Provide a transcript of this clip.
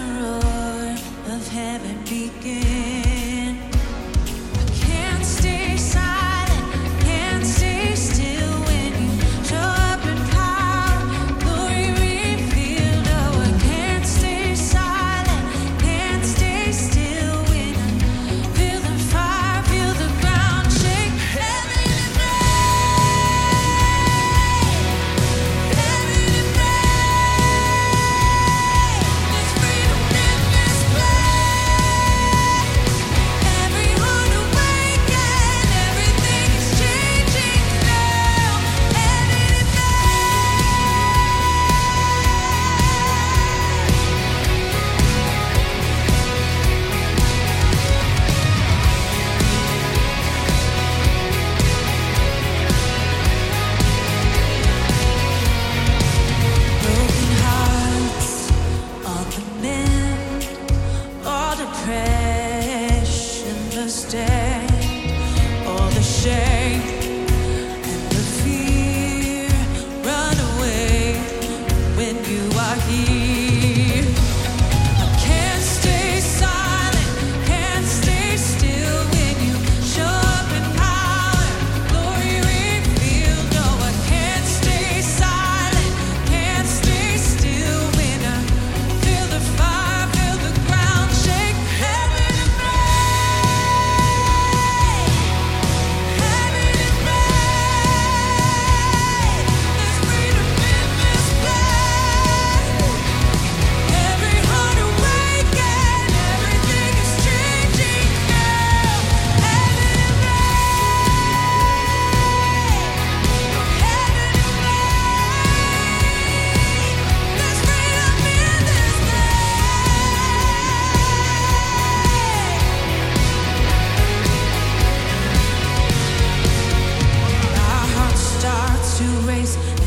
the roar of heaven begins. place